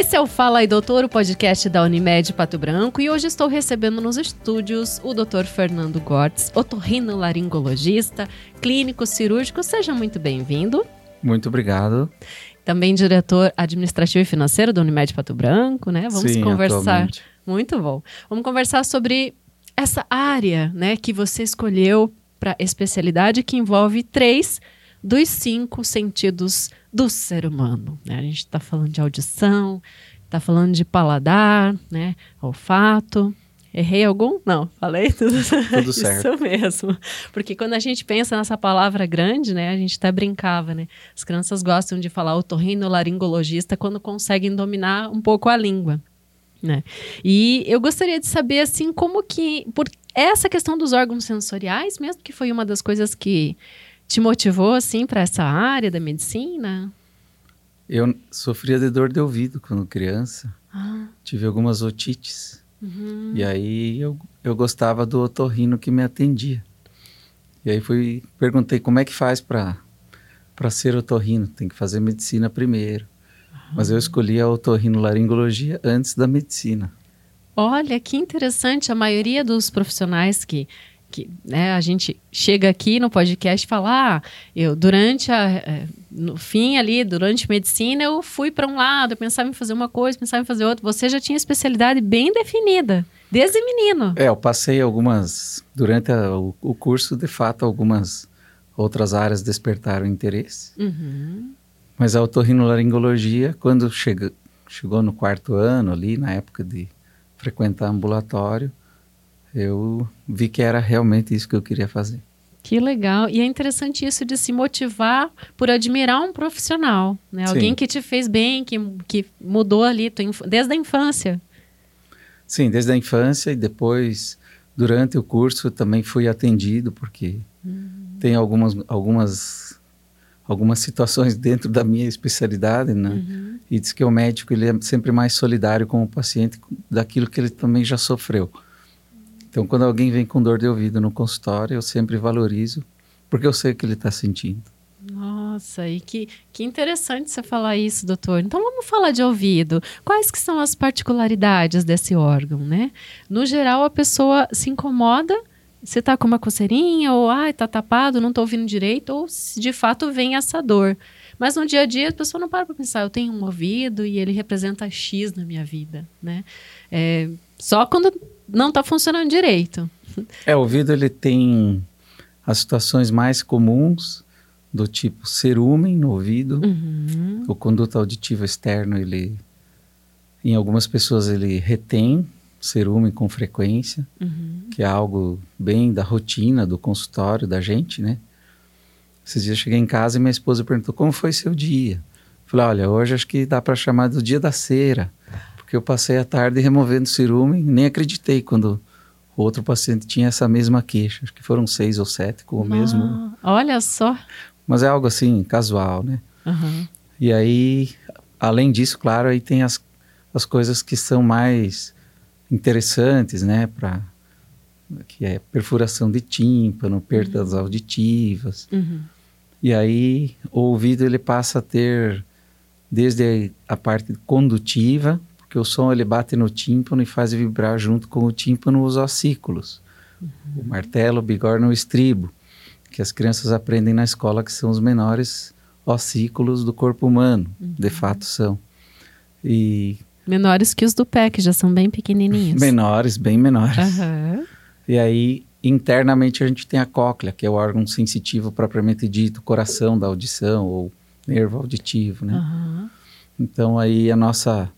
Esse é o Fala aí Doutor, o podcast da Unimed Pato Branco, e hoje estou recebendo nos estúdios o Dr. Fernando Gortz, otorrinolaringologista, clínico cirúrgico. Seja muito bem-vindo. Muito obrigado. Também diretor administrativo e financeiro da Unimed Pato Branco, né? Vamos Sim, conversar. atualmente. Muito bom. Vamos conversar sobre essa área, né, que você escolheu para especialidade que envolve três dos cinco sentidos do ser humano. Né? A gente está falando de audição, está falando de paladar, né, olfato. Errei algum? Não, falei tudo, Tudo certo. Isso mesmo. Porque quando a gente pensa nessa palavra grande, né, a gente até brincava, né? As crianças gostam de falar otorrinolaringologista quando conseguem dominar um pouco a língua. Né? E eu gostaria de saber assim como que por essa questão dos órgãos sensoriais, mesmo que foi uma das coisas que te motivou assim para essa área da medicina? Eu sofria de dor de ouvido quando criança. Ah, Tive algumas otites. uhum. E aí eu, eu gostava do otorrino que me atendia. E aí fui perguntei como é que faz para para ser otorrino. Tem que fazer medicina primeiro. Mas eu escolhi a otorrinolaringologia antes da medicina. Olha que interessante, a maioria dos profissionais que que né, a gente chega aqui no podcast e fala, ah, eu durante a, eh, no fim ali, durante medicina, eu fui para um lado, eu pensava em fazer uma coisa, pensava em fazer outra. Você já tinha especialidade bem definida, desde menino. É, eu passei algumas durante a- o, o curso, de fato, algumas outras áreas despertaram interesse. Uhum. Mas a otorrinolaringologia, quando chega, chegou no quarto ano ali, na época de frequentar ambulatório, eu vi que era realmente isso que eu queria fazer. Que legal. E é interessante isso de se motivar por admirar um profissional, né? Sim. Alguém que te fez bem, que, que mudou ali desde a infância. Sim, desde a infância e depois, durante o curso, também fui atendido, porque tem algumas, algumas, algumas situações dentro da minha especialidade, né? Uhum. E diz que o médico ele é sempre mais solidário com o paciente daquilo que ele também já sofreu. Então, quando alguém vem com dor de ouvido no consultório, eu sempre valorizo, porque eu sei o que ele está sentindo. Nossa, e que, que interessante você falar isso, doutor. Então vamos falar de ouvido. Quais que são as particularidades desse órgão, né? No geral, a pessoa se incomoda, você tá com uma coceirinha, ou ai, tá tapado, não tô ouvindo direito, ou se de fato vem essa dor. Mas no dia a dia a pessoa não para para pensar, eu tenho um ouvido e ele representa X na minha vida, né? É, só quando não tá funcionando direito. É, o ouvido ele tem as situações mais comuns, do tipo cerúmen no ouvido, Uhum. o conduto auditivo externo, ele, em algumas pessoas, ele retém cerúmen com frequência, Uhum. que é algo bem da rotina do consultório da gente, né? Esses dias eu cheguei em casa e minha esposa perguntou como foi seu dia. Falei, olha, hoje acho que dá para chamar do dia da cera, porque eu passei a tarde removendo cerúmen, nem acreditei quando o outro paciente tinha essa mesma queixa. Acho que foram seis ou sete com o mesmo, olha só. mas é algo assim casual, né? Uhum. E aí, além disso, claro, aí tem as, as coisas que são mais interessantes, né, para que é perfuração de tímpano, perdas auditivas. Uhum. E aí o ouvido ele passa a ter desde a parte condutiva, porque o som ele bate no tímpano e faz vibrar junto com o tímpano os ossículos. O martelo, o bigorna, o estribo, que as crianças aprendem na escola que são os menores ossículos do corpo humano, de fato são. E Menores que os do pé, que já são bem pequenininhos. menores, bem menores. Aham. E aí, internamente, a gente tem a cóclea, que é o órgão sensitivo propriamente dito, coração da audição ou nervo auditivo, né? Então, aí a nossa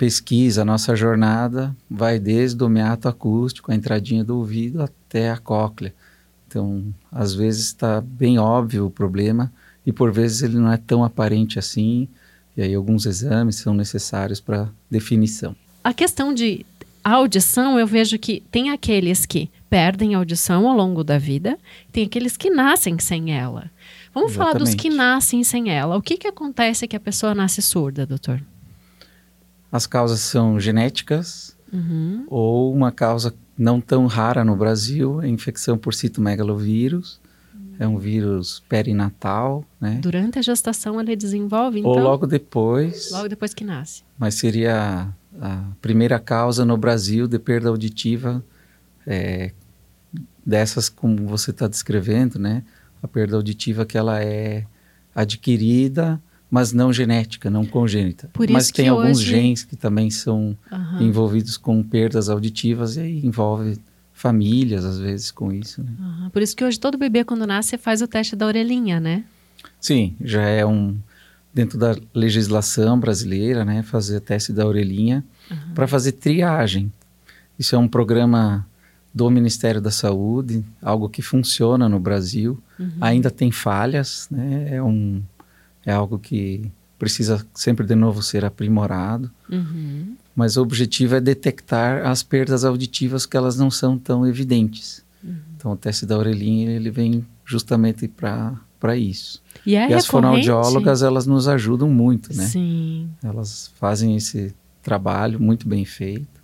pesquisa, a nossa jornada vai desde o meato acústico, a entradinha do ouvido, até a cóclea. Então, às vezes está bem óbvio o problema e por vezes ele não é tão aparente assim. E aí alguns exames são necessários para definição. A questão de audição, eu vejo que tem aqueles que perdem a audição ao longo da vida, tem aqueles que nascem sem ela. Vamos falar dos que Exatamente. nascem sem ela. O que, que acontece que a pessoa nasce surda, doutor? As causas são genéticas Uhum. ou uma causa não tão rara no Brasil, a infecção por citomegalovírus. é um vírus perinatal, né? Durante a gestação ele desenvolve, então? Ou logo depois. Logo depois que nasce. Mas seria a, a primeira causa no Brasil de perda auditiva é, dessas como você está descrevendo, né? A perda auditiva que ela é adquirida, mas não genética, não congênita. Por mas tem alguns hoje- genes que também são Aham. envolvidos com perdas auditivas e aí envolve famílias às vezes com isso, né? Aham. Por isso que hoje todo bebê quando nasce faz o teste da orelhinha, né? Sim, já é um dentro da legislação brasileira, né, fazer teste da orelhinha para fazer triagem. Isso é um programa do Ministério da Saúde, algo que funciona no Brasil. Uhum. Ainda tem falhas, né? É um é algo que precisa sempre de novo ser aprimorado, Uhum. mas o objetivo é detectar as perdas auditivas que elas não são tão evidentes. Uhum. Então o teste da orelhinha ele vem justamente para para isso. E é e as fonoaudiólogas elas nos ajudam muito, né? Sim. Elas fazem esse trabalho muito bem feito.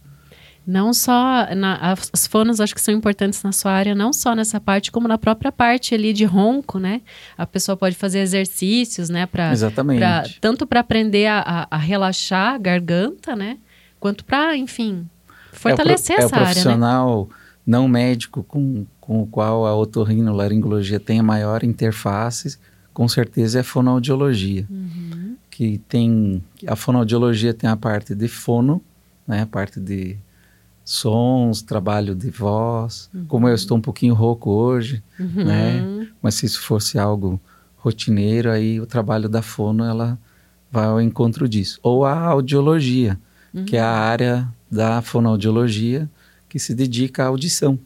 Não só na, as fonos acho que são importantes na sua área, não só nessa parte, como na própria parte ali de ronco, né? A pessoa pode fazer exercícios, né? Pra, Exatamente. pra- tanto para aprender a, a- a relaxar a garganta, né? Quanto para, enfim, fortalecer é o, pro- essa é o área, né? profissional não médico com, com o qual a otorrinolaringologia tem a maior interface, com certeza é a fonoaudiologia. Uhum. Que tem a fonoaudiologia tem a parte de fono, né, a parte de sons, trabalho de voz. Como eu estou um pouquinho rouco hoje, Uhum. né? Mas se isso fosse algo rotineiro, aí o trabalho da fono ela vai ao encontro disso. Ou a audiologia, que é a área da fonoaudiologia que se dedica à audição,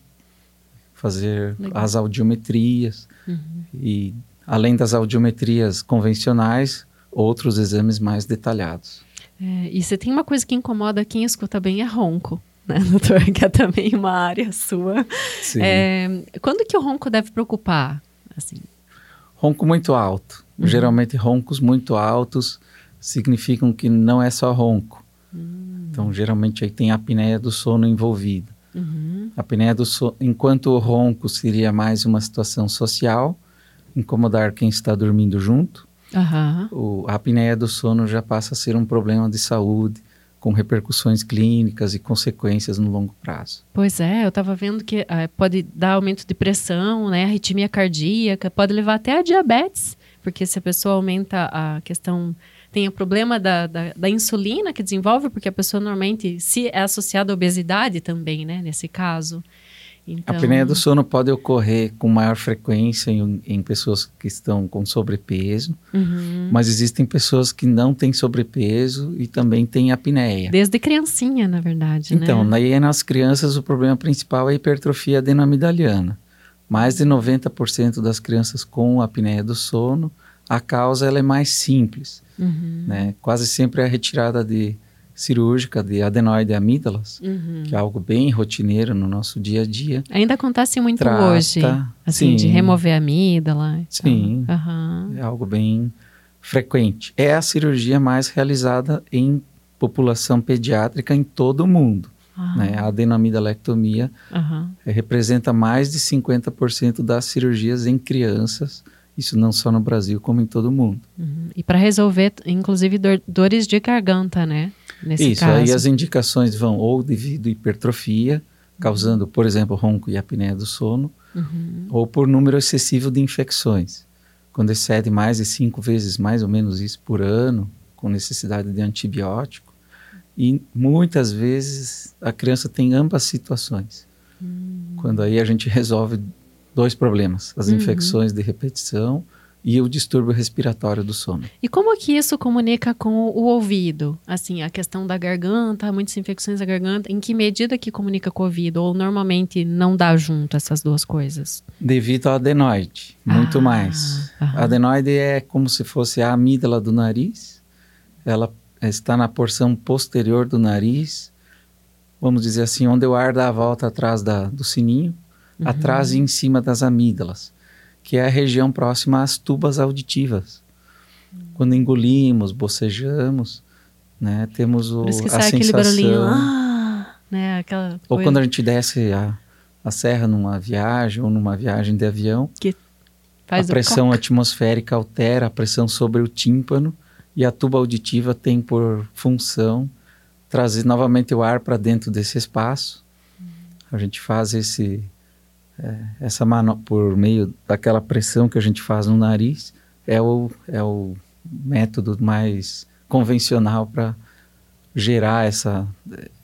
fazer Legal. as audiometrias Uhum. e além das audiometrias convencionais, outros exames mais detalhados. É, e você tem uma coisa que incomoda quem escuta bem é ronco, né, doutor? Que é também uma área sua. Sim. É, quando que o ronco deve preocupar? Assim, Ronco muito alto. Uhum. Geralmente roncos muito altos significam que não é só ronco. Hum. Então, geralmente aí tem a apneia do sono envolvida. uhum, A apneia do sono, enquanto o ronco seria mais uma situação social, incomodar quem está dormindo junto, o, a apneia do sono já passa a ser um problema de saúde, com repercussões clínicas e consequências no longo prazo. Pois é, eu estava vendo que ah, pode dar aumento de pressão, né, arritmia cardíaca, pode levar até a diabetes, porque se a pessoa aumenta a questão, tem o problema da, da, da insulina que desenvolve, porque a pessoa normalmente se é associada à obesidade também, né, nesse caso. Então, A apneia do sono pode ocorrer com maior frequência em, em pessoas que estão com sobrepeso, uhum. mas existem pessoas que não têm sobrepeso e também têm apneia. Desde criancinha, na verdade, Então, né? aí nas crianças o problema principal é a hipertrofia adenomidaliana. Mais de 90% das crianças com apneia do sono, a causa ela é mais simples, Uhum, né? Quase sempre é a retirada de cirúrgica de adenoide amígdalas, uhum. que é algo bem rotineiro no nosso dia a dia. Ainda acontece muito Trata, hoje, assim, de sim. remover a amígdala. Sim. Aham. É algo bem frequente. É a cirurgia mais realizada em população pediátrica em todo o mundo. Ah, Né? A adenomidalectomia eh, representa mais de 50% das cirurgias em crianças, isso não só no Brasil, como em todo o mundo. Uhum. E para resolver, inclusive, dor- dores de garganta, né? Nesse isso, caso. aí as indicações vão ou devido à hipertrofia, causando, por exemplo, ronco e apneia do sono, Uhum. ou por número excessivo de infecções. Quando excede mais de cinco vezes, mais ou menos isso por ano, com necessidade de antibiótico. E muitas vezes a criança tem ambas situações. Quando aí a gente resolve dois problemas: as Uhum. infecções de repetição e o distúrbio respiratório do sono. E como que isso comunica com o ouvido? Assim, a questão da garganta, muitas infecções da garganta, em que medida que comunica com o ouvido? Ou normalmente não dá junto essas duas coisas? Devido ao adenoide, muito Ah, mais. aham. A adenoide é como se fosse a amígdala do nariz. Ela está na porção posterior do nariz, vamos dizer assim, onde o ar dá a volta atrás da, do sininho, Uhum. atrás e em cima das amígdalas, que é a região próxima às tubas auditivas. Quando engolimos, bocejamos, né, temos o, Por isso que a sai aquele sensação... barulhinho. Ah, né? Aquela Ou coisa quando a gente desce a, a serra numa viagem ou numa viagem de avião, Faz a pressão atmosférica altera a pressão sobre o tímpano e a tuba auditiva tem por função trazer novamente o ar para dentro desse espaço. A gente faz esse é, essa por meio daquela pressão que a gente faz no nariz é o, é o método mais convencional para gerar essa,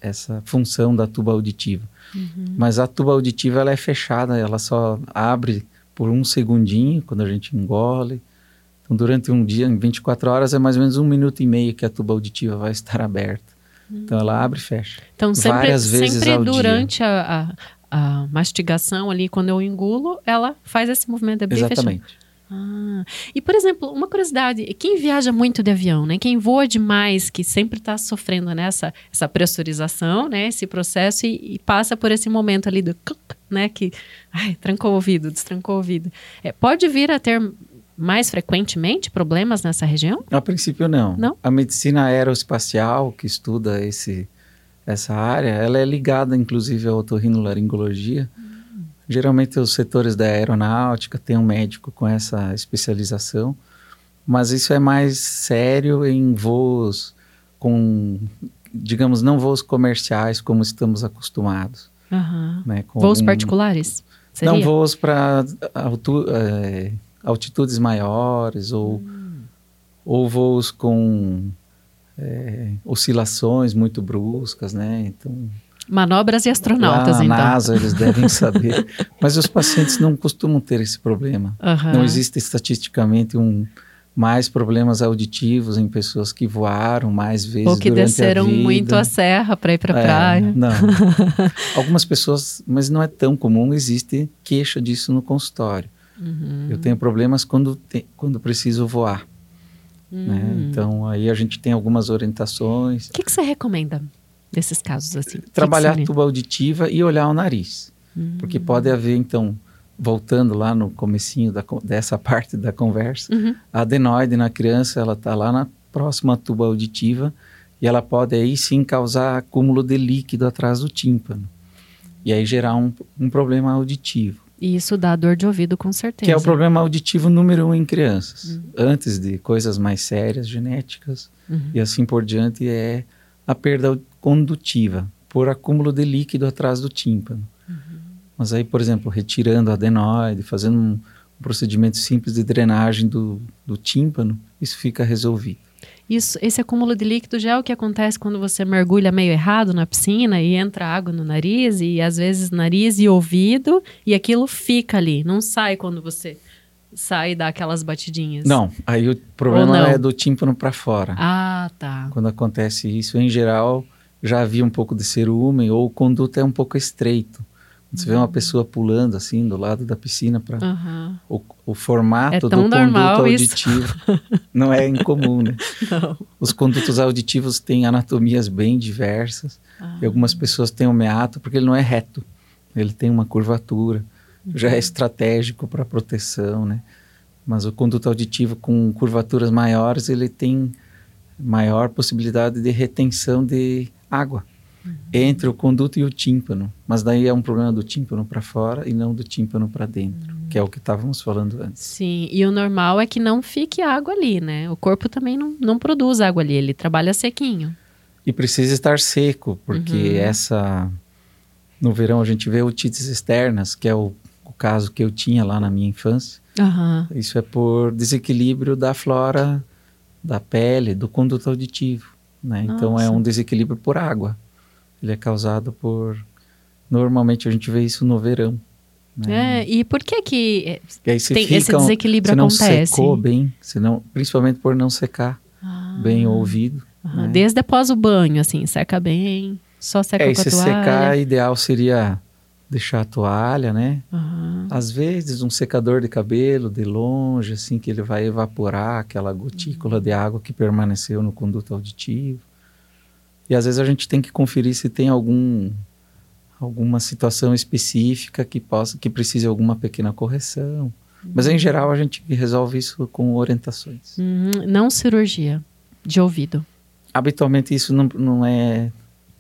essa função da tuba auditiva. Uhum. Mas a tuba auditiva ela é fechada, ela só abre por um segundinho quando a gente engole. Então, durante um dia, em 24 horas, é mais ou menos um minuto e meio que a tuba auditiva vai estar aberta. Então, ela abre e fecha. Então, sempre, Várias vezes sempre durante a, a, mastigação ali, quando eu engulo, ela faz esse movimento de abrir Exatamente. e fechar. Ah, e por exemplo, uma curiosidade, quem viaja muito de avião, né? Quem voa demais, que sempre está sofrendo nessa essa pressurização, né? Esse processo e, e, passa por esse momento ali do, né? Que, ai, trancou o ouvido, destrancou o ouvido. É, pode vir a ter mais frequentemente problemas nessa região? A princípio não. Não. A medicina aeroespacial que estuda esse essa área, ela é ligada inclusive à otorrinolaringologia. Hum Geralmente os setores da aeronáutica têm um médico com essa especialização, mas isso é mais sério em voos com, digamos, não voos comerciais como estamos acostumados. Uhum. Né, voos algum, particulares? Seria? Não voos para é, altitudes maiores ou, hum. ou voos com é, oscilações muito bruscas, né? Então Manobras e astronautas, Lá então. NASA, eles devem saber. Mas os pacientes não costumam ter esse problema. Uhum. Não existe estatisticamente um mais problemas auditivos em pessoas que voaram mais vezes Ou que desceram muito a serra para ir para a é, praia. Não. Algumas pessoas, mas não é tão comum, existe queixa disso no consultório. Uhum. Eu tenho problemas quando, te, quando preciso voar. Né? Uhum. Né? Então, aí a gente tem algumas orientações. O que, que você recomenda? desses casos assim? Trabalhar a tuba auditiva e olhar o nariz. Uhum. Porque pode haver, então, voltando lá no comecinho da, dessa parte da conversa, uhum. a adenoide na criança, ela está lá na próxima tuba auditiva e ela pode aí sim causar acúmulo de líquido atrás do tímpano. E aí gerar um, um problema auditivo. E isso dá dor de ouvido com certeza. Que é o problema auditivo número um em crianças. Uhum. Antes de coisas mais sérias, genéticas uhum. e assim por diante, é a perda condutiva por acúmulo de líquido atrás do tímpano. Uhum. Mas aí, por exemplo, retirando a adenoide, fazendo um, um procedimento simples de drenagem do, do tímpano, isso fica resolvido. Isso, esse acúmulo de líquido já é o que acontece quando você mergulha meio errado na piscina e entra água no nariz e às vezes nariz e ouvido e aquilo fica ali, não sai quando você sai e dá aquelas batidinhas. Não, aí o problema é do tímpano para fora. Ah, tá. Quando acontece isso, em geral, já havia um pouco de cerumen ou o conduto é um pouco estreito. Você vê uma pessoa pulando assim do lado da piscina para uhum. o, o, formato é do conduto auditivo não é incomum, né? Não. Os condutos auditivos têm anatomias bem diversas. Ah. E algumas pessoas têm o meato porque ele não é reto, ele tem uma curvatura. Uhum. Já é estratégico para proteção, né? Mas o conduto auditivo com curvaturas maiores, ele tem maior possibilidade de retenção de água uhum. entre o conduto e o tímpano. Mas daí é um problema do tímpano para fora e não do tímpano para dentro, uhum. que é o que estávamos falando antes. Sim, e o normal é que não fique água ali, né? O corpo também não, não produz água ali, ele trabalha sequinho. E precisa estar seco, porque uhum. essa. No verão a gente vê otites externas, que é o, o caso que eu tinha lá na minha infância. Isso é por desequilíbrio da flora da pele, do conduto auditivo. Né? Então é um desequilíbrio por água. Ele é causado por. Normalmente a gente vê isso no verão. Né? É, e por que que tem fica, esse desequilíbrio você não acontece? secou bem, senão, principalmente por não secar ah, bem o ouvido. Ah, né? Desde após o banho, assim, seca bem, só seca é, com a toalha. se secar, ideal seria deixar a toalha, né? Uhum. Às vezes um secador de cabelo de longe, assim que ele vai evaporar aquela gotícula uhum. de água que permaneceu no conduto auditivo. E às vezes a gente tem que conferir se tem algum alguma situação específica que possa que precise alguma pequena correção. Uhum. Mas em geral a gente resolve isso com orientações. Uhum. Não cirurgia de ouvido. Habitualmente isso não, não é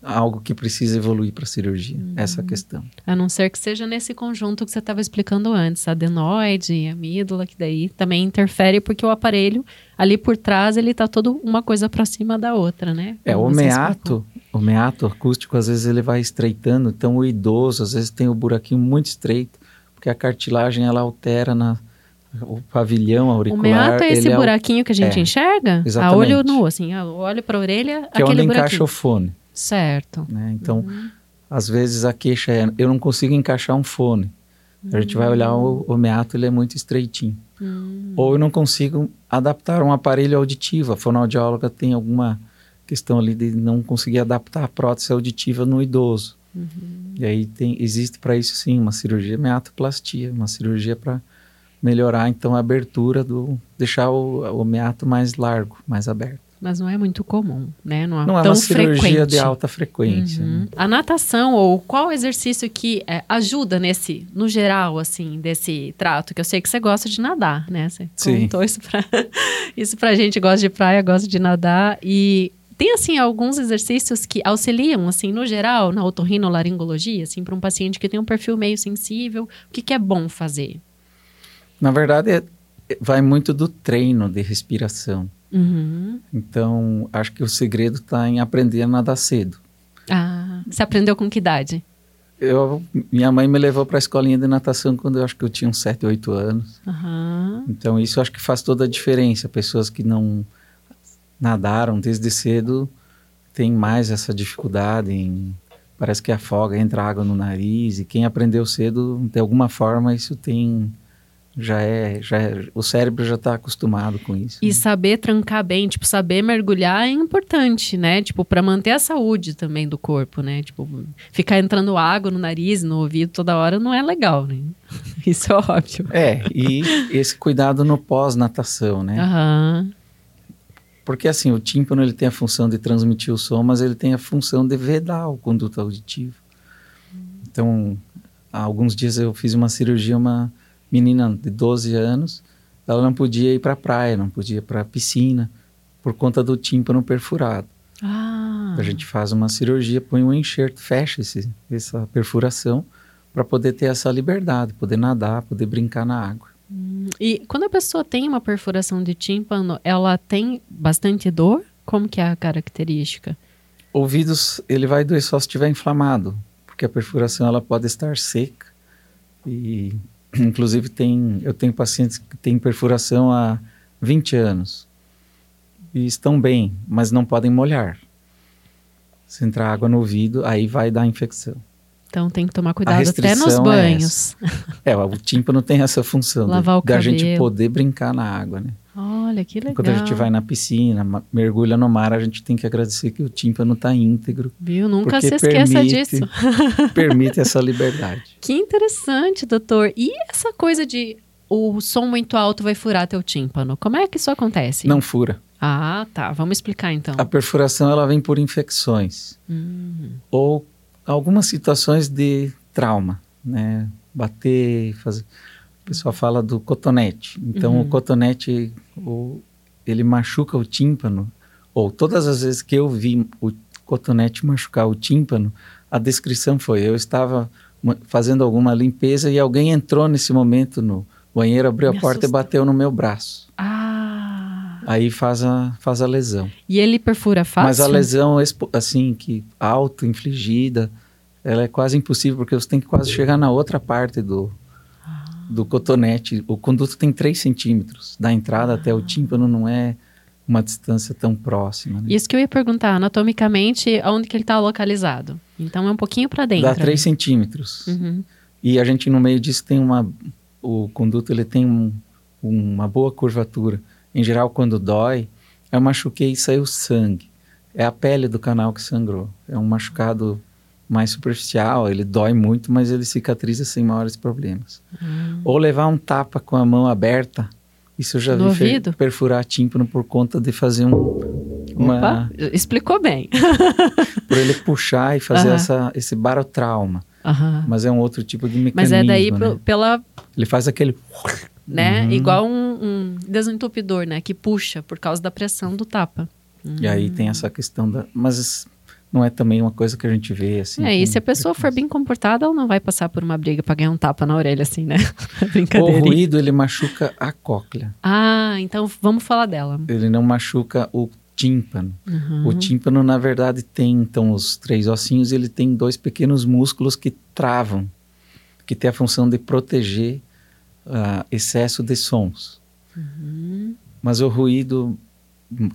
algo que precisa evoluir para cirurgia. Uhum. Essa é a questão. A não ser que seja nesse conjunto que você estava explicando antes, adenoide, amígdala, que daí também interfere porque o aparelho ali por trás ele está todo uma coisa para cima da outra, né? É o meato, o meato acústico às vezes ele vai estreitando, então o idoso às vezes tem o buraquinho muito estreito, porque a cartilagem ela altera na o pavilhão auricular. O meato é esse buraquinho é o... que a gente é, enxerga? Exatamente. A olho nu, assim, olho para a orelha, que é onde buraquinho. encaixa o fone. Certo. Né? Então, uhum. às vezes a queixa é, eu não consigo encaixar um fone. Uhum. A gente vai olhar o, o meato, ele é muito estreitinho. Uhum. Ou eu não consigo adaptar um aparelho auditivo. A fonoaudióloga tem alguma questão ali de não conseguir adaptar a prótese auditiva no idoso. Uhum. E aí tem, existe para isso sim uma cirurgia meatoplastia, uma cirurgia para melhorar então a abertura do deixar o, o meato mais largo, mais aberto. Mas não é muito comum, né? Não é, não é tão uma cirurgia frequente. de alta frequência. Uhum. Né? A natação ou qual exercício que é, ajuda nesse, no geral, assim, desse trato? Que eu sei que você gosta de nadar, né? Você Sim. contou isso pra, isso pra gente, gosta de praia, gosta de nadar. E tem, assim, alguns exercícios que auxiliam, assim, no geral, na otorrinolaringologia, assim, para um paciente que tem um perfil meio sensível, o que, que é bom fazer? Na verdade, é, vai muito do treino de respiração. Uhum. Então, acho que o segredo está em aprender a nadar cedo. Ah, você aprendeu com que idade? Eu, minha mãe me levou para a escolinha de natação quando eu acho que eu tinha uns 7, 8 anos. Uhum. Então, isso acho que faz toda a diferença. Pessoas que não nadaram desde cedo têm mais essa dificuldade em... Parece que afoga, entra água no nariz. E quem aprendeu cedo, de alguma forma, isso tem já é, já é, o cérebro já está acostumado com isso. E né? saber trancar bem, tipo, saber mergulhar é importante, né? Tipo, para manter a saúde também do corpo, né? Tipo, ficar entrando água no nariz, no ouvido toda hora não é legal, né? Isso é óbvio. É, e esse cuidado no pós-natação, né? Porque assim, o tímpano ele tem a função de transmitir o som, mas ele tem a função de vedar o conduto auditivo. Então, há alguns dias eu fiz uma cirurgia, uma menina de 12 anos, ela não podia ir para a praia, não podia ir para a piscina, por conta do tímpano perfurado. Ah. A gente faz uma cirurgia, põe um enxerto, fecha esse, essa perfuração para poder ter essa liberdade, poder nadar, poder brincar na água. Hum, e quando a pessoa tem uma perfuração de tímpano, ela tem bastante dor? Como que é a característica? Ouvidos, ele vai doer só se estiver inflamado, porque a perfuração ela pode estar seca e Inclusive, tem, eu tenho pacientes que têm perfuração há 20 anos e estão bem, mas não podem molhar. Se entrar água no ouvido, aí vai dar infecção. Então tem que tomar cuidado até nos é banhos. É, é, o tímpano tem essa função Lavar de, o da gente poder brincar na água, né? Olha, que legal. Quando a gente vai na piscina, mergulha no mar, a gente tem que agradecer que o tímpano está íntegro. Viu? Nunca se esqueça permite, disso. permite essa liberdade. Que interessante, doutor. E essa coisa de o som muito alto vai furar teu tímpano? Como é que isso acontece? Não fura. Ah, tá. Vamos explicar então. A perfuração ela vem por infecções hum. ou algumas situações de trauma, né? Bater, fazer pessoal fala do cotonete. Então, uhum. o cotonete, o, ele machuca o tímpano, ou todas as vezes que eu vi o cotonete machucar o tímpano, a descrição foi: eu estava fazendo alguma limpeza e alguém entrou nesse momento no banheiro, abriu Me a porta assusta. e bateu no meu braço. Ah. Aí faz a, faz a lesão. E ele perfura fácil? Mas a lesão, assim, que auto-infligida, ela é quase impossível, porque você tem que quase chegar na outra parte do, do cotonete. O conduto tem 3 centímetros. Da entrada ah. até o tímpano não é uma distância tão próxima. Né? Isso que eu ia perguntar, anatomicamente, onde que ele está localizado? Então é um pouquinho para dentro. Dá 3 né? centímetros. Uhum. E a gente no meio disso tem uma... O conduto ele tem um, uma boa curvatura. Em geral, quando dói, eu machuquei e saiu sangue. É a pele do canal que sangrou. É um machucado mais superficial, ele dói muito, mas ele cicatriza sem maiores problemas. Hum. Ou levar um tapa com a mão aberta, isso eu já no vi perfurar tímpano por conta de fazer um... Uma, Opa, explicou bem. por ele puxar e fazer essa, esse barotrauma. Mas é um outro tipo de mecanismo. Mas é daí né? pela... Ele faz aquele... Né? Uhum. Igual um, um desentupidor, né? Que puxa por causa da pressão do tapa. E aí tem essa questão da... Mas não é também uma coisa que a gente vê assim. É, e se a pessoa for bem comportada, ela não vai passar por uma briga para ganhar um tapa na orelha, assim, né? Brincadeira. O ruído, ele machuca a cóclea. Ah, então vamos falar dela. Ele não machuca o tímpano. Uhum. O tímpano, na verdade, tem então os três ossinhos, ele tem dois pequenos músculos que travam, que tem a função de proteger uh, excesso de sons. Uhum. Mas o ruído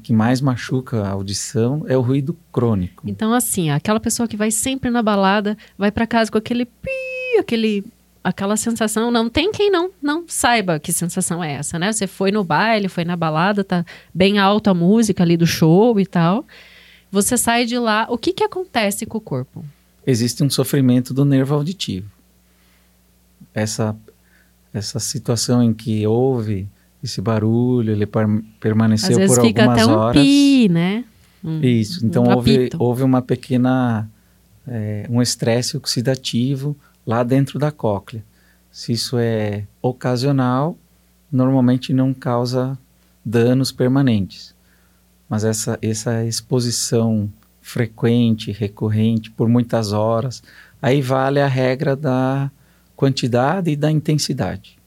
que mais machuca a audição é o ruído crônico. Então, assim, aquela pessoa que vai sempre na balada, vai para casa com aquele pi, aquele aquela sensação, não tem quem não não saiba que sensação é essa, né? Você foi no baile, foi na balada, tá bem alta a música ali do show e tal. Você sai de lá, o que que acontece com o corpo? Existe um sofrimento do nervo auditivo. Essa essa situação em que houve esse barulho, ele permaneceu Às vezes por fica algumas até um horas. pi, né? Um, Isso, então um houve, houve uma pequena, é, um estresse oxidativo lá dentro da cóclea. Se isso é ocasional, normalmente não causa danos permanentes. Mas essa, essa exposição frequente, recorrente, por muitas horas, aí vale a regra da quantidade e da intensidade.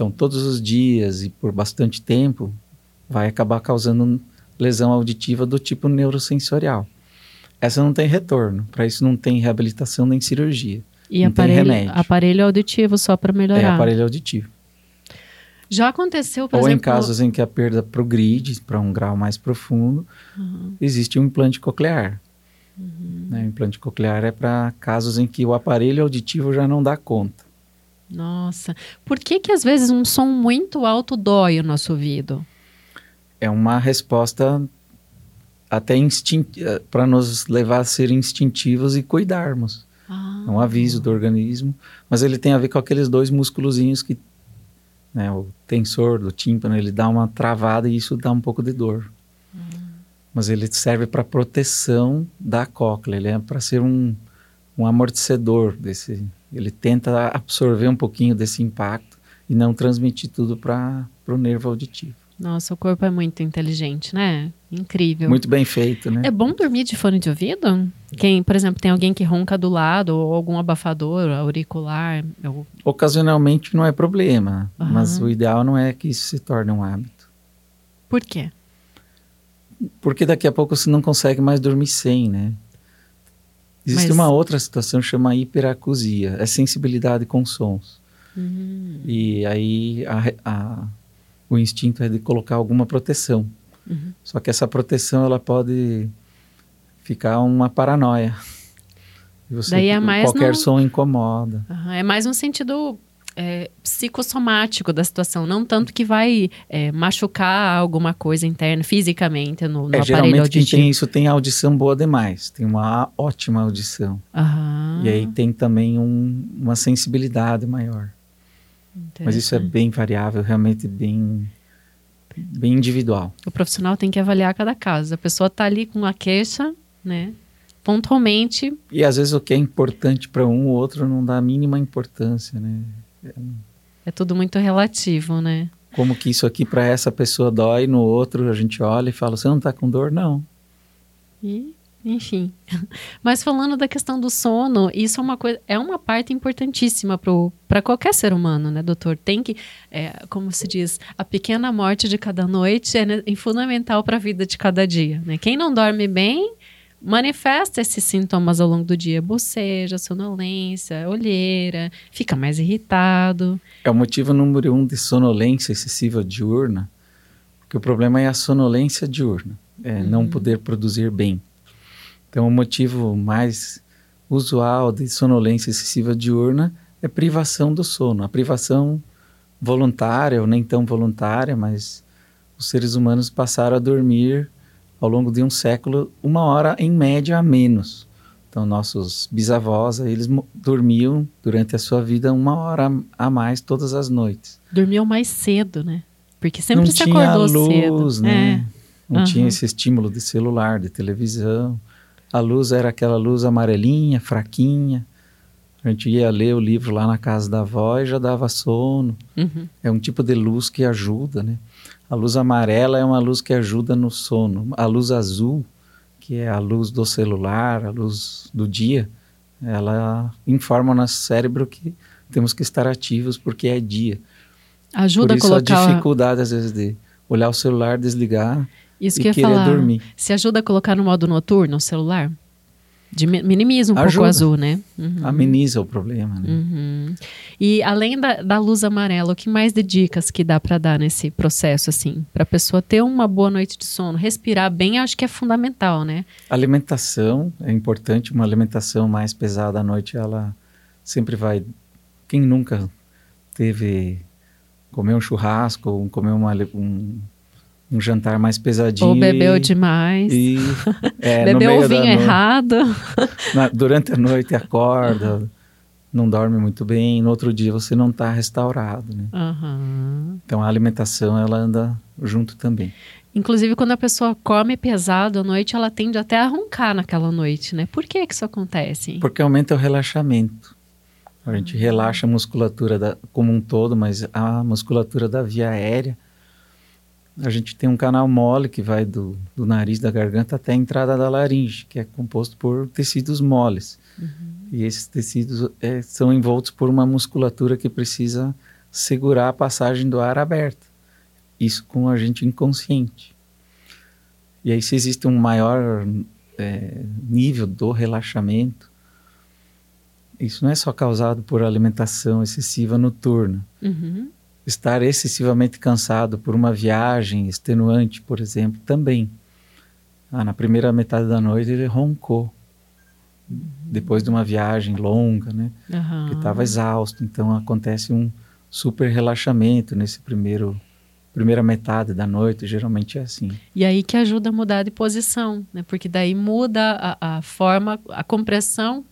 Então, todos os dias e por bastante tempo, vai acabar causando lesão auditiva do tipo neurosensorial. Essa não tem retorno, para isso não tem reabilitação nem cirurgia. E não tem aparelho, remédio. aparelho auditivo só para É melhorar. aparelho auditivo. Já aconteceu, por Ou em exemplo, casos em que a perda progride para um grau mais profundo, Uhum. existe um implante coclear. Né, O implante coclear é para casos em que o aparelho auditivo já não dá conta. Nossa, por que que às vezes um som muito alto dói o nosso ouvido? É uma resposta até para nos levar a ser instintivos e cuidarmos. Ah, É um aviso do organismo, mas ele tem a ver com aqueles dois musculozinhos que, né, o tensor do tímpano, ele dá uma travada e isso dá um pouco de dor. Mas ele serve para proteção da cóclea, ele é para ser um, um amortecedor desse. Ele tenta absorver um pouquinho desse impacto e não transmitir tudo para o nervo auditivo. Nossa, o corpo é muito inteligente, né? Incrível. Muito bem feito, né? É bom dormir de fone de ouvido? Quem, por exemplo, tem alguém que ronca do lado ou algum abafador auricular, ou- Ocasionalmente não é problema, Aham. mas o ideal não é que isso se torne um hábito. por quê? Porque daqui a pouco você não consegue mais dormir sem, né? Existe Mas- uma outra situação chama hiperacusia, é sensibilidade com sons. Uhum. E aí a a- o instinto é de colocar alguma proteção. Uhum. Só que essa proteção ela pode ficar uma paranoia. Você- Daí é mais qualquer som incomoda. Aham, É mais um sentido é, psicossomático da situação, não tanto que vai é, machucar alguma coisa interna, fisicamente, no, no É, aparelho geralmente quem auditivo. tem isso tem audição boa demais, tem uma ótima audição. Aham, E aí tem também um- uma sensibilidade maior. Mas isso é bem variável, realmente bem, bem individual. O profissional tem que avaliar cada caso. A pessoa está ali com a queixa, né? Pontualmente, E às vezes o que é importante para um, o outro não dá a mínima importância, né? É tudo muito relativo, né? Como que isso aqui para essa pessoa dói, no outro a gente olha e fala, você não está com dor? Não. E, enfim. Mas falando da questão do sono, isso é uma coisa, é uma parte importantíssima para qualquer ser humano, né, doutor? Tem que, é, como se diz, a pequena morte de cada noite é, é fundamental para a vida de cada dia. Né? Quem não dorme bem manifesta esses sintomas ao longo do dia: boceja, sonolência, olheira, fica mais irritado. É o motivo número um de sonolência excessiva diurna, porque o problema é a sonolência diurna, é não poder produzir bem. Então, o motivo mais usual de sonolência excessiva diurna é privação do sono. A privação voluntária ou nem tão voluntária, mas os seres humanos passaram a dormir ao longo de um século uma hora em média a menos. Então, nossos bisavós, eles dormiam durante a sua vida uma hora a mais todas as noites. Dormiu mais cedo, né? Porque sempre não se tinha acordou luz, cedo. né? Não Aham. tinha esse estímulo de celular, de televisão. A luz era aquela luz amarelinha, fraquinha. A gente ia ler o livro lá na casa da avó e já dava sono. É. Uhum. É um tipo de luz que ajuda, né? A luz amarela é uma luz que ajuda no sono. A luz azul, que é a luz do celular, a luz do dia, ela informa o nosso cérebro que temos que estar ativos porque é dia. Ajuda Por isso a colocar. a dificuldade, às vezes, de olhar o celular, desligar Isso e que eu ia falar. dormir. Se ajuda a colocar no modo noturno o celular? Dimi- minimiza um pouco o Ajuda. azul, né? Uhum. Ameniza o problema, né? Uhum. E além da, da luz amarela, o que mais de dicas que dá para dar nesse processo, assim, para a pessoa ter uma boa noite de sono, respirar bem, acho que é fundamental, né? Alimentação é importante, uma alimentação mais pesada à noite, ela sempre vai. Quem nunca teve comer um churrasco, ou comer uma, um, um jantar mais pesadinho. Ou bebeu demais, E, é, bebeu o vinho errado. na- durante a noite acorda, não dorme muito bem, no outro dia você não está restaurado, né? Aham. Então a alimentação ela anda junto também. Inclusive, quando a pessoa come pesado à noite, ela tende até a roncar naquela noite, né? Por que que isso acontece? Porque aumenta o relaxamento. A gente relaxa a musculatura da- como um todo, mas a musculatura da via aérea. A gente tem um canal mole que vai do, do nariz, da garganta até a entrada da laringe, que é composto por tecidos moles. E esses tecidos eh, são envoltos por uma musculatura que precisa segurar a passagem do ar aberta. Isso com a gente inconsciente. E aí, se existe um maior eh, nível do relaxamento, isso não é só causado por alimentação excessiva noturna. Uhum. Estar excessivamente cansado por uma viagem extenuante, por exemplo, também. Ah, na primeira metade da noite ele roncou. Depois de uma viagem longa, né? Aham. que estava exausto. Então acontece um super relaxamento nesse primeiro primeira metade da noite, geralmente é assim. E aí que ajuda a mudar de posição, né? Porque daí muda a, a forma, a compressão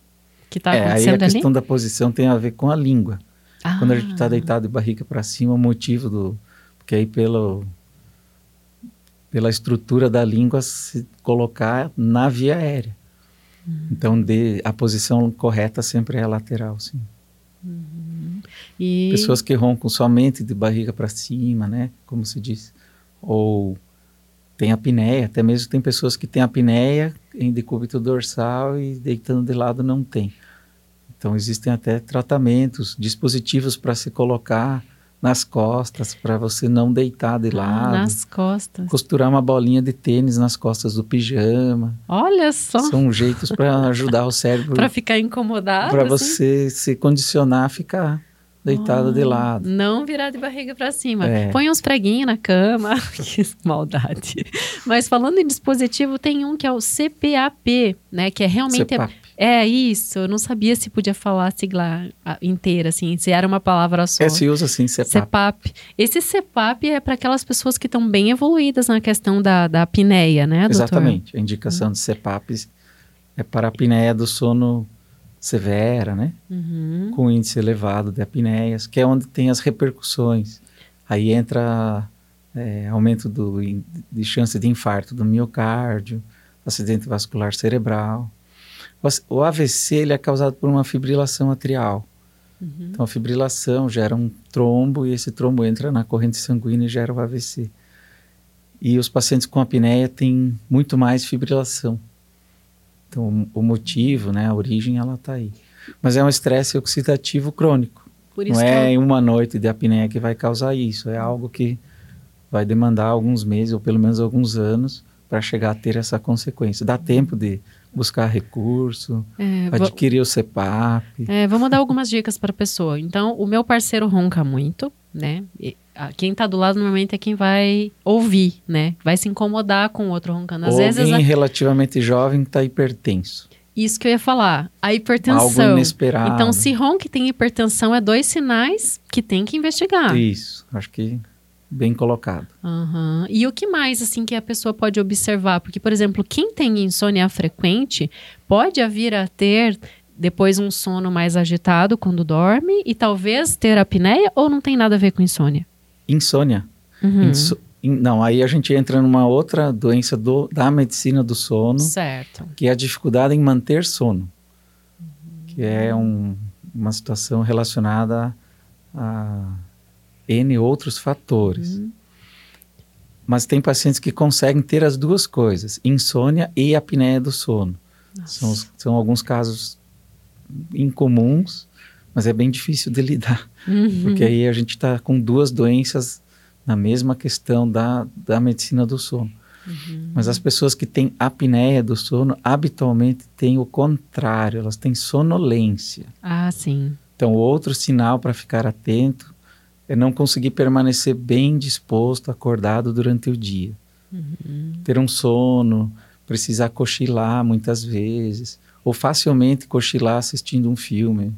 que está é, aí a acontecendo ali. questão da posição tem a ver com a língua. Quando a gente está Ah. deitado de barriga para cima, o motivo do porque aí pelo pela estrutura da língua se colocar na via aérea. Hum. Então de, a posição correta sempre é a lateral, sim. E... Pessoas que roncam somente de barriga para cima, né? Como se diz. Ou tem apneia, até mesmo tem pessoas que têm apneia em decúbito dorsal e deitando de lado não tem. Então existem até tratamentos, dispositivos para se colocar nas costas para você não deitar de Ah, lado. nas costas. Costurar uma bolinha de tênis nas costas do pijama. Olha só, São jeitos para ajudar o cérebro para ficar incomodado. para assim. você se condicionar a ficar deitado de Ah, lado. Não virar de barriga para cima. É. Põe uns preguinhos na cama. que maldade. Mas falando em dispositivo, tem um que é o CPAP, né? Que é realmente. CPAP. É isso. Eu não sabia se podia falar a sigla inteira, assim, se era uma palavra só. É, se usa assim, CPAP. CEPAP. Esse CEPAP é para aquelas pessoas que estão bem evoluídas na questão da, da apneia, né, doutor? Exatamente. A indicação de CPAP é para a apneia do sono severa, né? Uhum. Com índice elevado de apneias, que é onde tem as repercussões. Aí entra é, aumento do, de chance de infarto do miocárdio, acidente vascular cerebral. O AVC ele é causado por uma fibrilação atrial. Uhum. Então a fibrilação gera um trombo e esse trombo entra na corrente sanguínea e gera o AVC. E os pacientes com apneia têm muito mais fibrilação. Então o motivo, né, a origem, ela está aí. Mas é um estresse oxidativo crônico. Por isso Não é eu- em uma noite de apneia que vai causar isso. É algo que vai demandar alguns meses ou pelo menos alguns anos para chegar a ter essa consequência. Dá tempo de buscar recurso, é, adquirir o CEPAP. É, vamos dar algumas dicas para a pessoa. Então, o meu parceiro ronca muito, né? E, a- quem tá do lado normalmente é quem vai ouvir, né? Vai se incomodar com o outro roncando. Às Ou vezes, alguém a- relativamente jovem está hipertenso. isso que eu ia falar, a Algo hipertensão. inesperado. Então, se ronca e tem hipertensão, é dois sinais que tem que investigar. Isso, acho que bem colocado. Aham. E o que mais, assim, que a pessoa pode observar? Porque, por exemplo, quem tem insônia frequente pode vir a ter depois um sono mais agitado quando dorme e talvez ter apneia ou não tem nada a ver com insônia? Insônia. Uhum. Inso- in- não, aí a gente entra numa outra doença do- da medicina do sono, Certo. que é a dificuldade em manter sono, que é um- uma situação relacionada a N outros fatores. Uhum. Mas tem pacientes que conseguem ter as duas coisas, insônia e apneia do sono. São, são alguns casos incomuns, mas é bem difícil de lidar. Uhum. Porque aí a gente está com duas doenças na mesma questão da, da medicina do sono. Uhum. Mas as pessoas que têm apneia do sono habitualmente têm o contrário, elas têm sonolência. Ah, sim. Então, outro sinal para ficar atento é não conseguir permanecer bem disposto, acordado durante o dia. Uhum. Ter um sono, precisar cochilar muitas vezes, ou facilmente cochilar assistindo um filme,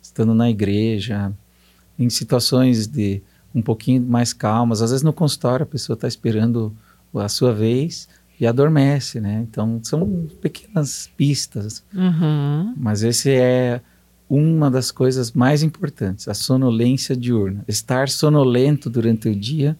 estando na igreja, em situações de um pouquinho mais calmas. Às vezes no consultório a pessoa está esperando a sua vez e adormece, né? Então são pequenas pistas. Uhum. Mas esse é uma das coisas mais importantes, a sonolência diurna. Estar sonolento durante o dia,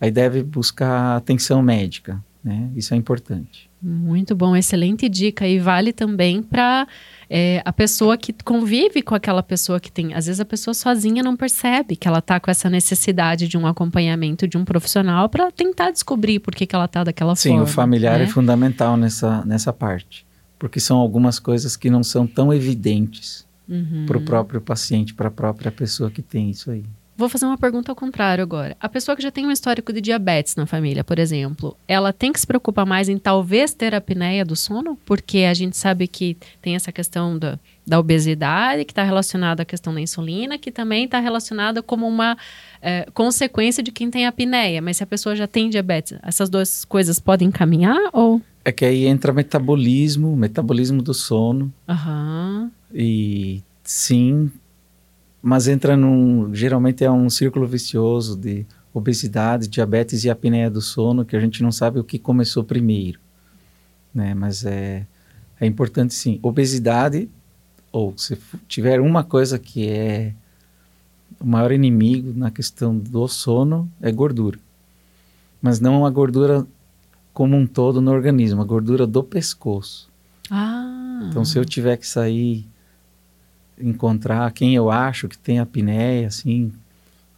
aí deve buscar atenção médica, né? Isso é importante. Muito bom, excelente dica. E vale também para é, a pessoa que convive com aquela pessoa que tem. Às vezes a pessoa sozinha não percebe que ela está com essa necessidade de um acompanhamento de um profissional para tentar descobrir por que, que ela está daquela Sim, forma. Sim, o familiar né? é fundamental nessa, nessa parte. Porque são algumas coisas que não são tão evidentes uhum. para o próprio paciente, para a própria pessoa que tem isso aí. Vou fazer uma pergunta ao contrário agora. A pessoa que já tem um histórico de diabetes na família, por exemplo, ela tem que se preocupar mais em talvez ter apneia do sono? Porque a gente sabe que tem essa questão da, da obesidade, que está relacionada à questão da insulina, que também está relacionada como uma é, consequência de quem tem apneia. Mas se a pessoa já tem diabetes, essas duas coisas podem caminhar ou... É que aí entra metabolismo, metabolismo do sono. Aham. E sim, mas entra num. Geralmente é um círculo vicioso de obesidade, diabetes e apneia do sono, que a gente não sabe o que começou primeiro. Né? Mas é, é importante sim. Obesidade, ou se tiver uma coisa que é o maior inimigo na questão do sono, é gordura. Mas não a gordura como um todo no organismo, a gordura do pescoço. Ah. Então, se eu tiver que sair encontrar quem eu acho que tem apneia, assim,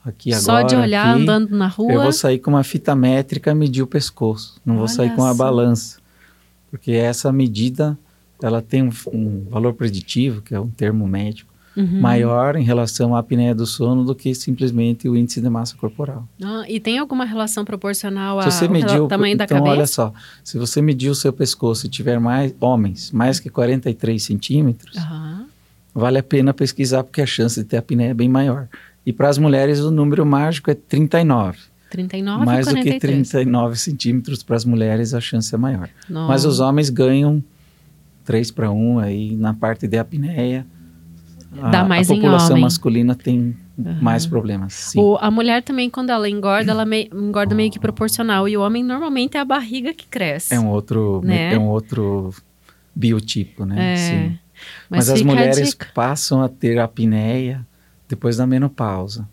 aqui Só agora. Só de olhar aqui, andando na rua. Eu vou sair com uma fita métrica medir o pescoço. Não Olha vou sair com uma balança. Porque essa medida, ela tem um, um, valor preditivo, que é um termo médico, uhum. maior em relação à apneia do sono do que simplesmente o índice de massa corporal. Ah, e tem alguma relação proporcional ao tamanho então, da cabeça? olha só, se você medir o seu pescoço e tiver mais homens, mais que 43 centímetros, uhum vale a pena pesquisar porque a chance de ter apneia é bem maior. E para as mulheres o número mágico é 39. 39 Mais 43. do que 39 centímetros para as mulheres a chance é maior. Nossa. Mas os homens ganham 3 para 1 aí na parte de apneia. Dá mais a população homem. masculina tem uhum. mais problemas. Sim. O, a mulher também, quando ela engorda, ela me, engorda meio que proporcional. E o homem normalmente é a barriga que cresce. É um outro, né? é um outro biotipo, né? É. Sim. Mas, Mas as mulheres passam a ter apneia depois da menopausa.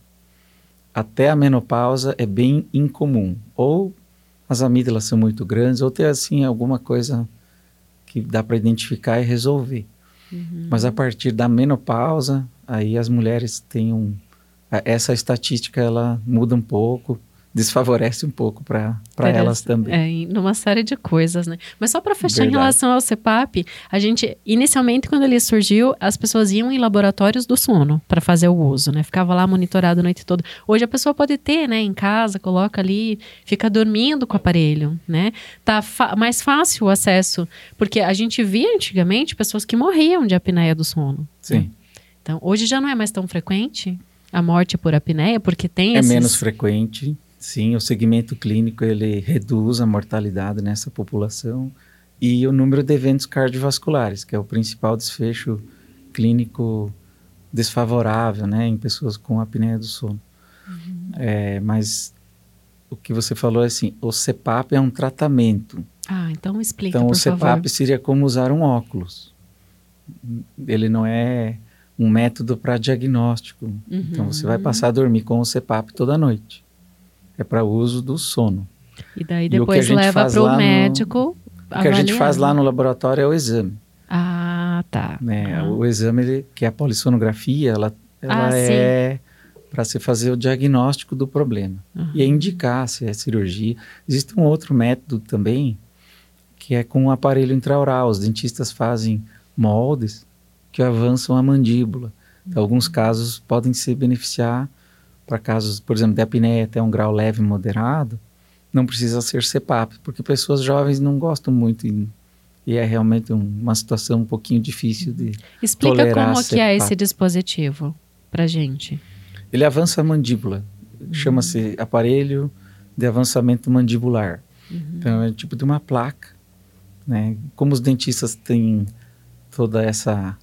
Até a menopausa é bem incomum. Ou as amígdalas são muito grandes, ou tem assim alguma coisa que dá para identificar e resolver. Uhum. Mas a partir da menopausa, aí as mulheres têm um. Essa estatística ela muda um pouco desfavorece um pouco para elas também. É, numa série de coisas, né? Mas só para fechar Verdade. em relação ao CPAP, a gente, inicialmente, quando ele surgiu, as pessoas iam em laboratórios do sono para fazer o uso, né? Ficava lá monitorado a noite toda. Hoje a pessoa pode ter, né, em casa, coloca ali, fica dormindo com o aparelho, né? Tá mais fácil o acesso, porque a gente via antigamente pessoas que morriam de apneia do sono. Sim. Né? Então, hoje já não é mais tão frequente a morte por apneia, porque tem É esses... menos frequente, Sim, o segmento clínico ele reduz a mortalidade nessa população e o número de eventos cardiovasculares, que é o principal desfecho clínico desfavorável, né, em pessoas com apneia do sono. Uhum. É, mas o que você falou é assim, o CPAP é um tratamento. Ah, então explica, Então, o CPAP favor. seria como usar um óculos. Ele não é um método para diagnóstico. Uhum. Então, você vai passar a dormir com o CPAP toda noite é para uso do sono. E daí depois e leva para o médico. No, o que a gente faz lá no laboratório é o exame. Ah, tá. Né? Ah. O exame, ele, que é a polissonografia, ela, ela ah, é para se fazer o diagnóstico do problema Uhum. e indicar se é cirurgia. Existe um outro método também, que é com o aparelho intraoral. Os dentistas fazem moldes que avançam a mandíbula. Em alguns casos podem se beneficiar para casos, por exemplo, de apneia até um grau leve e moderado, não precisa ser CPAP, porque pessoas jovens não gostam muito e, e é realmente um- uma situação um pouquinho difícil de... Explica tolerar como que é CPAP. esse dispositivo pra gente. Ele avança a mandíbula, chama-se aparelho de avançamento mandibular. Então é tipo de uma placa, né? Como os dentistas têm toda essa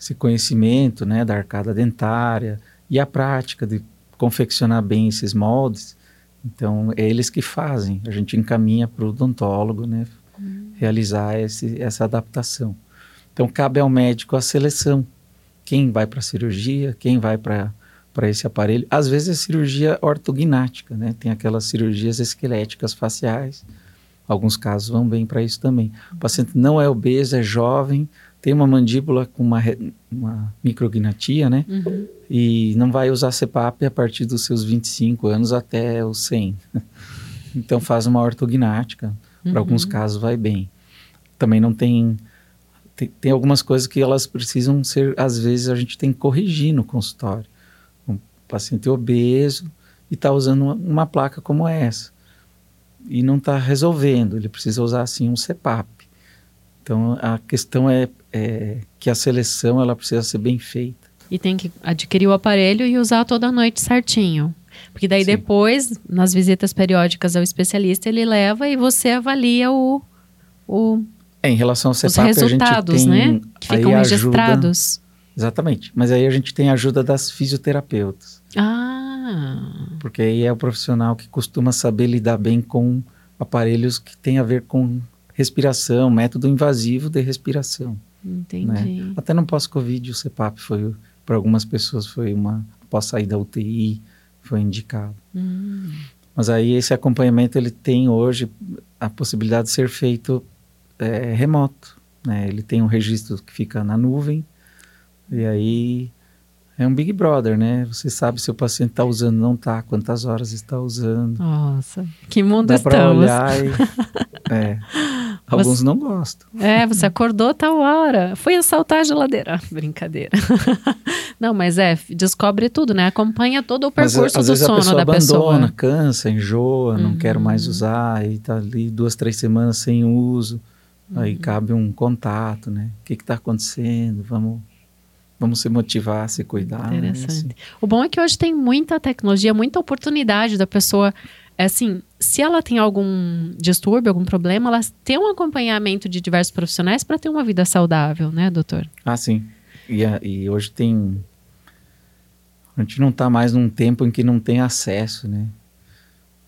esse conhecimento, né, da arcada dentária e a prática de confeccionar bem esses moldes, então é eles que fazem. A gente encaminha para o odontólogo, né, realizar esse, essa adaptação. Então cabe ao médico a seleção. Quem vai para a cirurgia, quem vai para para esse aparelho. Às vezes é cirurgia ortognática, né? Tem aquelas cirurgias esqueléticas faciais. Alguns casos vão bem para isso também. O paciente não é obeso, é jovem, tem uma mandíbula com uma, uma micrognatia, né? Uhum. E não vai usar CPAP a partir dos seus 25 anos até os 100. então faz uma ortognática. Para alguns casos vai bem. Também não tem, tem. Tem algumas coisas que elas precisam ser, às vezes a gente tem que corrigir no consultório. Um paciente obeso e está usando uma, uma placa como essa. E não está resolvendo, ele precisa usar assim um CPAP. Então a questão é, é que a seleção ela precisa ser bem feita. E tem que adquirir o aparelho e usar toda noite certinho. Porque daí Sim. depois, nas visitas periódicas ao especialista, ele leva e você avalia o, o- É, em relação ao os CPAP, resultados, a gente tem né? Que ficam ajuda- registrados. Exatamente. Mas aí a gente tem a ajuda das fisioterapeutas. Ah, Porque aí é o profissional que costuma saber lidar bem com aparelhos que têm a ver com respiração, método invasivo de respiração. entendi. Até no pós-Covid, o CPAP foi, para algumas pessoas, foi uma, após sair da UTI, foi indicado. Hum, Mas aí esse acompanhamento, ele tem hoje a possibilidade de ser feito é, remoto. Né? Ele tem um registro que fica na nuvem, e aí é um Big Brother, né? Você sabe se o paciente está usando, não está, quantas horas está usando. nossa, que mundo Dá para estamos. olhar e... é. Alguns não gostam. É, você acordou tal hora. Fui assaltar a geladeira. Brincadeira. Não, mas é, descobre tudo, né? Acompanha todo o Mas percurso às do vezes a sono pessoa da abandona, pessoa. cansa, enjoa, não Uhum. quero mais usar, e tá ali duas, três semanas sem uso. Uhum. Aí cabe um contato, né? O que está acontecendo? Vamos, vamos se motivar, se cuidar. né? Interessante. Assim. O bom é que hoje tem muita tecnologia, muita oportunidade da pessoa. É Assim, se ela tem algum distúrbio, algum problema, ela tem um acompanhamento de diversos profissionais para ter uma vida saudável, né, doutor? Ah, sim. E, a- e hoje tem. A gente não está mais num tempo em que não tem acesso, né?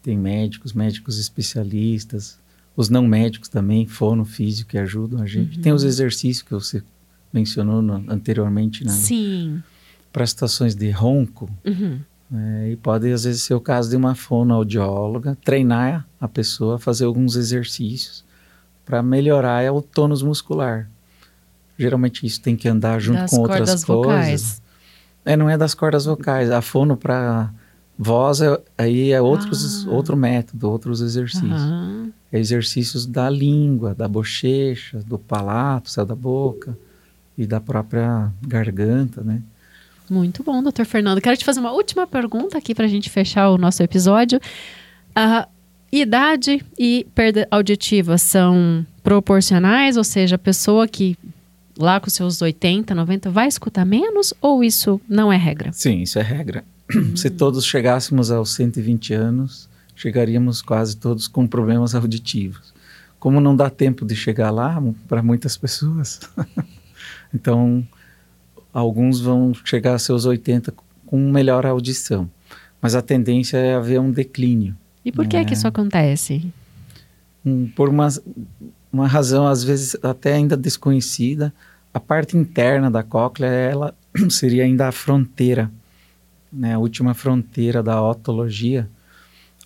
Tem médicos, médicos especialistas, os não médicos também, fono físico que ajudam a gente. Uhum. Tem os exercícios que você mencionou no- anteriormente, né? Sim. Para situações de ronco, Uhum. É, e pode, às vezes, ser o caso de uma fonoaudióloga treinar a pessoa a fazer alguns exercícios para melhorar o tônus muscular. Geralmente isso tem que andar junto das com outras coisas. vocais. É, não é das cordas vocais. A fono para voz é, aí é outros, Ah. outro método, outros exercícios. Aham. É exercícios da língua, da bochecha, do palato, céu da boca e da própria garganta, né? Muito bom, doutor Fernando. Quero te fazer uma última pergunta aqui para a gente fechar o nosso episódio. Idade e perda auditiva são proporcionais? Ou seja, a pessoa que lá com seus 80, 90 vai escutar menos? Ou isso não é regra? Sim, isso é regra. Se todos chegássemos aos 120 anos, chegaríamos quase todos com problemas auditivos. Como não dá tempo de chegar lá para muitas pessoas, então alguns vão chegar a seus 80 com melhor audição. Mas a tendência é haver um declínio. E por que É. que isso acontece? Um- por uma, uma razão, às vezes até ainda desconhecida, a parte interna da cóclea ela seria ainda a fronteira, né, a última fronteira da otologia.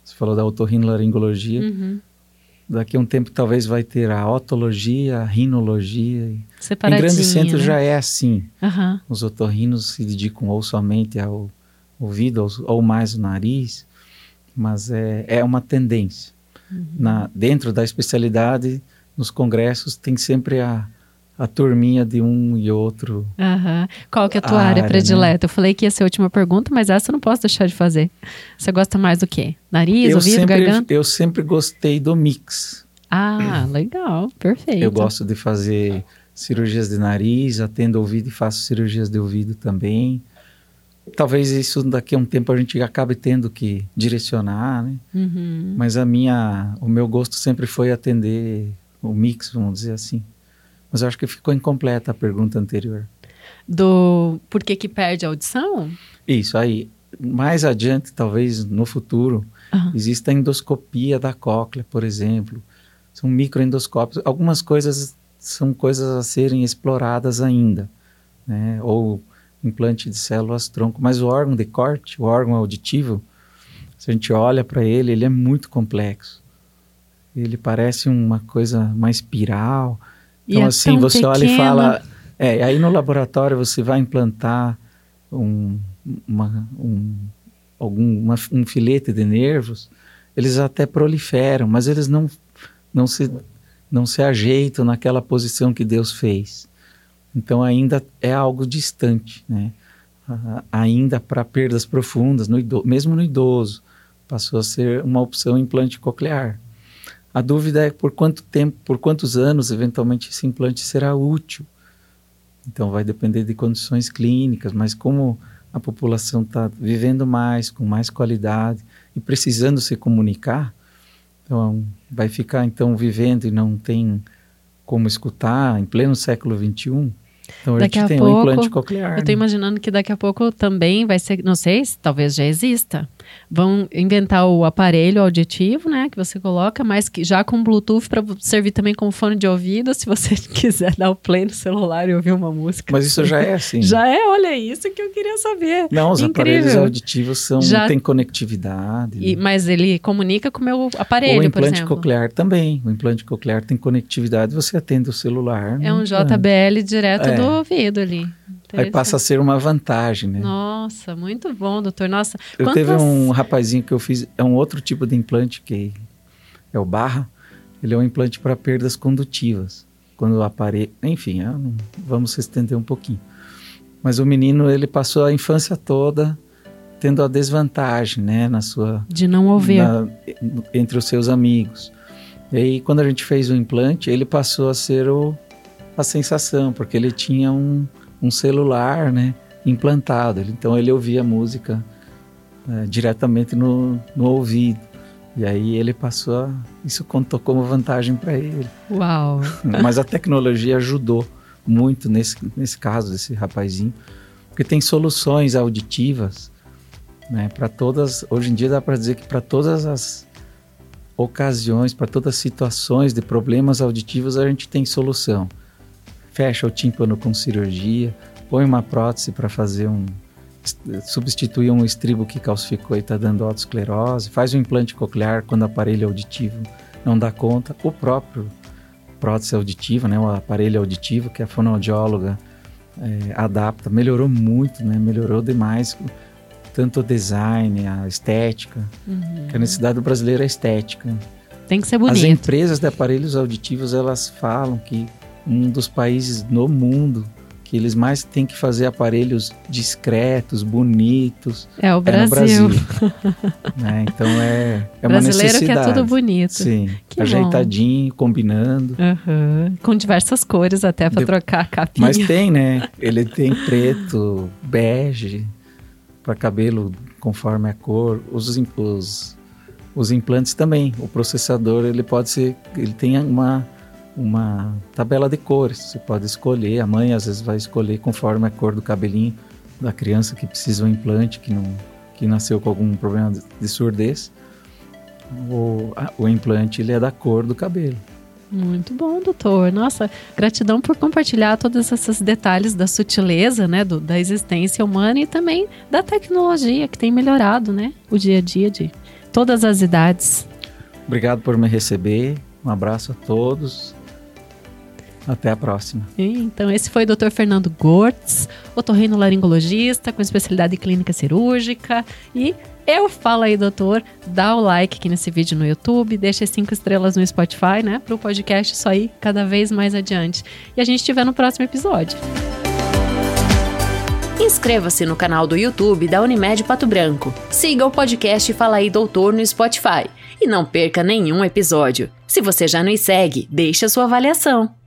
Você falou da otorrinolaringologia. Uhum. Daqui a um tempo talvez vai ter a otologia, a rinologia. Em grandes centros né? já é assim. Aham. Os otorrinos se dedicam ou somente ao ouvido ou, ou mais o nariz, mas é, é uma tendência. Uhum. Na, dentro da especialidade, nos congressos, tem sempre a, a turminha de um e outro. Uhum. Qual que é a tua área, área né? predileta? Né? Eu falei que ia ser a última pergunta, mas essa eu não posso deixar de fazer. Você gosta mais do quê? Nariz, eu ouvido, sempre, garganta? Eu sempre gostei do mix. Ah, legal, perfeito. Eu gosto de fazer cirurgias de nariz, atendo ouvido e faço cirurgias de ouvido também. Talvez isso daqui a um tempo a gente acabe tendo que direcionar, né? Uhum. Mas a minha, o meu gosto sempre foi atender o mix, vamos dizer assim. Mas eu acho que ficou incompleta a pergunta anterior. Do por que que perde a audição? Isso aí. Mais adiante, talvez no futuro, uhum. exista a endoscopia da cóclea, por exemplo. São microendoscópios. Algumas coisas são coisas a serem exploradas ainda, né? Ou implante de células tronco, mas o órgão de corte, o órgão auditivo, se a gente olha para ele, ele é muito complexo. Ele parece uma coisa, uma espiral. Então, é assim, você olha e fala. É, aí no laboratório você vai implantar um, uma, um, algum, uma, um filete de nervos, eles até proliferam, mas eles não, não, se, não se ajeitam naquela posição que Deus fez. Então ainda é algo distante, né? Ainda para perdas profundas, no idoso, mesmo no idoso, passou a ser uma opção implante coclear. A dúvida é por quanto tempo, por quantos anos, eventualmente, esse implante será útil. Então, vai depender de condições clínicas, mas como a população está vivendo mais, com mais qualidade e precisando se comunicar, então vai ficar então vivendo e não tem como escutar em pleno século 21 então daqui a gente tem pouco, um implante coclear. Eu estou né? imaginando que daqui a pouco também vai ser, não sei, talvez já exista. Vão inventar o aparelho auditivo, né, que você coloca, mas que já com Bluetooth para servir também como fone de ouvido, se você quiser dar o play no celular e ouvir uma música. Mas isso já é assim. já é, olha isso que eu queria saber. Não, os Incrível. aparelhos auditivos são já tem conectividade. E, mas ele comunica com o meu aparelho, o implante coclear também. O implante coclear tem conectividade, você atende o celular. É um JBL direto é. Do ouvido ali. Aí passa a ser uma vantagem, né? Nossa, muito bom, doutor. Nossa, eu quantas... teve um rapazinho que eu fiz, é um outro tipo de implante que é o barra. Ele é um implante para perdas condutivas. Quando o aparelho, enfim, vamos se estender um pouquinho. Mas o menino, ele passou a infância toda tendo a desvantagem, né, na sua de não ouvir na, entre os seus amigos. E aí, quando a gente fez o implante, ele passou a ser o a sensação, porque ele tinha um, um celular né, implantado. Então ele ouvia música é, diretamente no, no ouvido. E aí ele passou a. Isso contou como vantagem para ele. Uau! Mas a tecnologia ajudou muito nesse, nesse caso, desse rapazinho, porque tem soluções auditivas né, para todas. Hoje em dia dá para dizer que para todas as ocasiões, para todas as situações de problemas auditivos, a gente tem solução fecha o tímpano com cirurgia, põe uma prótese para fazer um substituir um estribo que calcificou e está dando autoesclerose, faz um implante coclear quando o aparelho auditivo não dá conta, o próprio prótese auditiva, né, o aparelho auditivo que a fonoaudióloga é, adapta, melhorou muito, né, melhorou demais tanto o design, a estética, uhum. que a necessidade do brasileiro é estética. Tem que ser bonito. As empresas de aparelhos auditivos, elas falam que um dos países no mundo que eles mais têm que fazer aparelhos discretos, bonitos. É o Brasil. É Brasil. é, então é, é uma necessidade. Brasileiro quer tudo bonito. Sim, que ajeitadinho, bom. combinando. Uhum. Com diversas cores até para De... trocar a capinha. Mas tem, né? Ele tem preto, bege, para cabelo conforme a cor. Os, os, os implantes também. O processador, ele pode ser, ele tem uma uma tabela de cores. Você pode escolher, a mãe às vezes vai escolher conforme a cor do cabelinho da criança que precisa um implante, que, não, que nasceu com algum problema de surdez. O, a, o implante ele é da cor do cabelo. Muito bom, doutor. Nossa, gratidão por compartilhar todos esses detalhes da sutileza, né, do, da existência humana e também da tecnologia que tem melhorado, né, o dia a dia de todas as idades. Obrigado por me receber. Um abraço a todos Até a próxima. Então, esse foi o Dr. Fernando Gortz, otorrinolaringologista com especialidade em clínica cirúrgica. E eu falo aí, doutor, dá o like aqui nesse vídeo no YouTube, deixa as cinco estrelas no Spotify, né? Para o podcast isso aí cada vez mais adiante. E a gente te vê no próximo episódio. Inscreva-se no canal do YouTube da Unimed Pato Branco. Siga o podcast Fala aí Doutor no Spotify. E não perca nenhum episódio. Se você já nos segue, deixe a sua avaliação.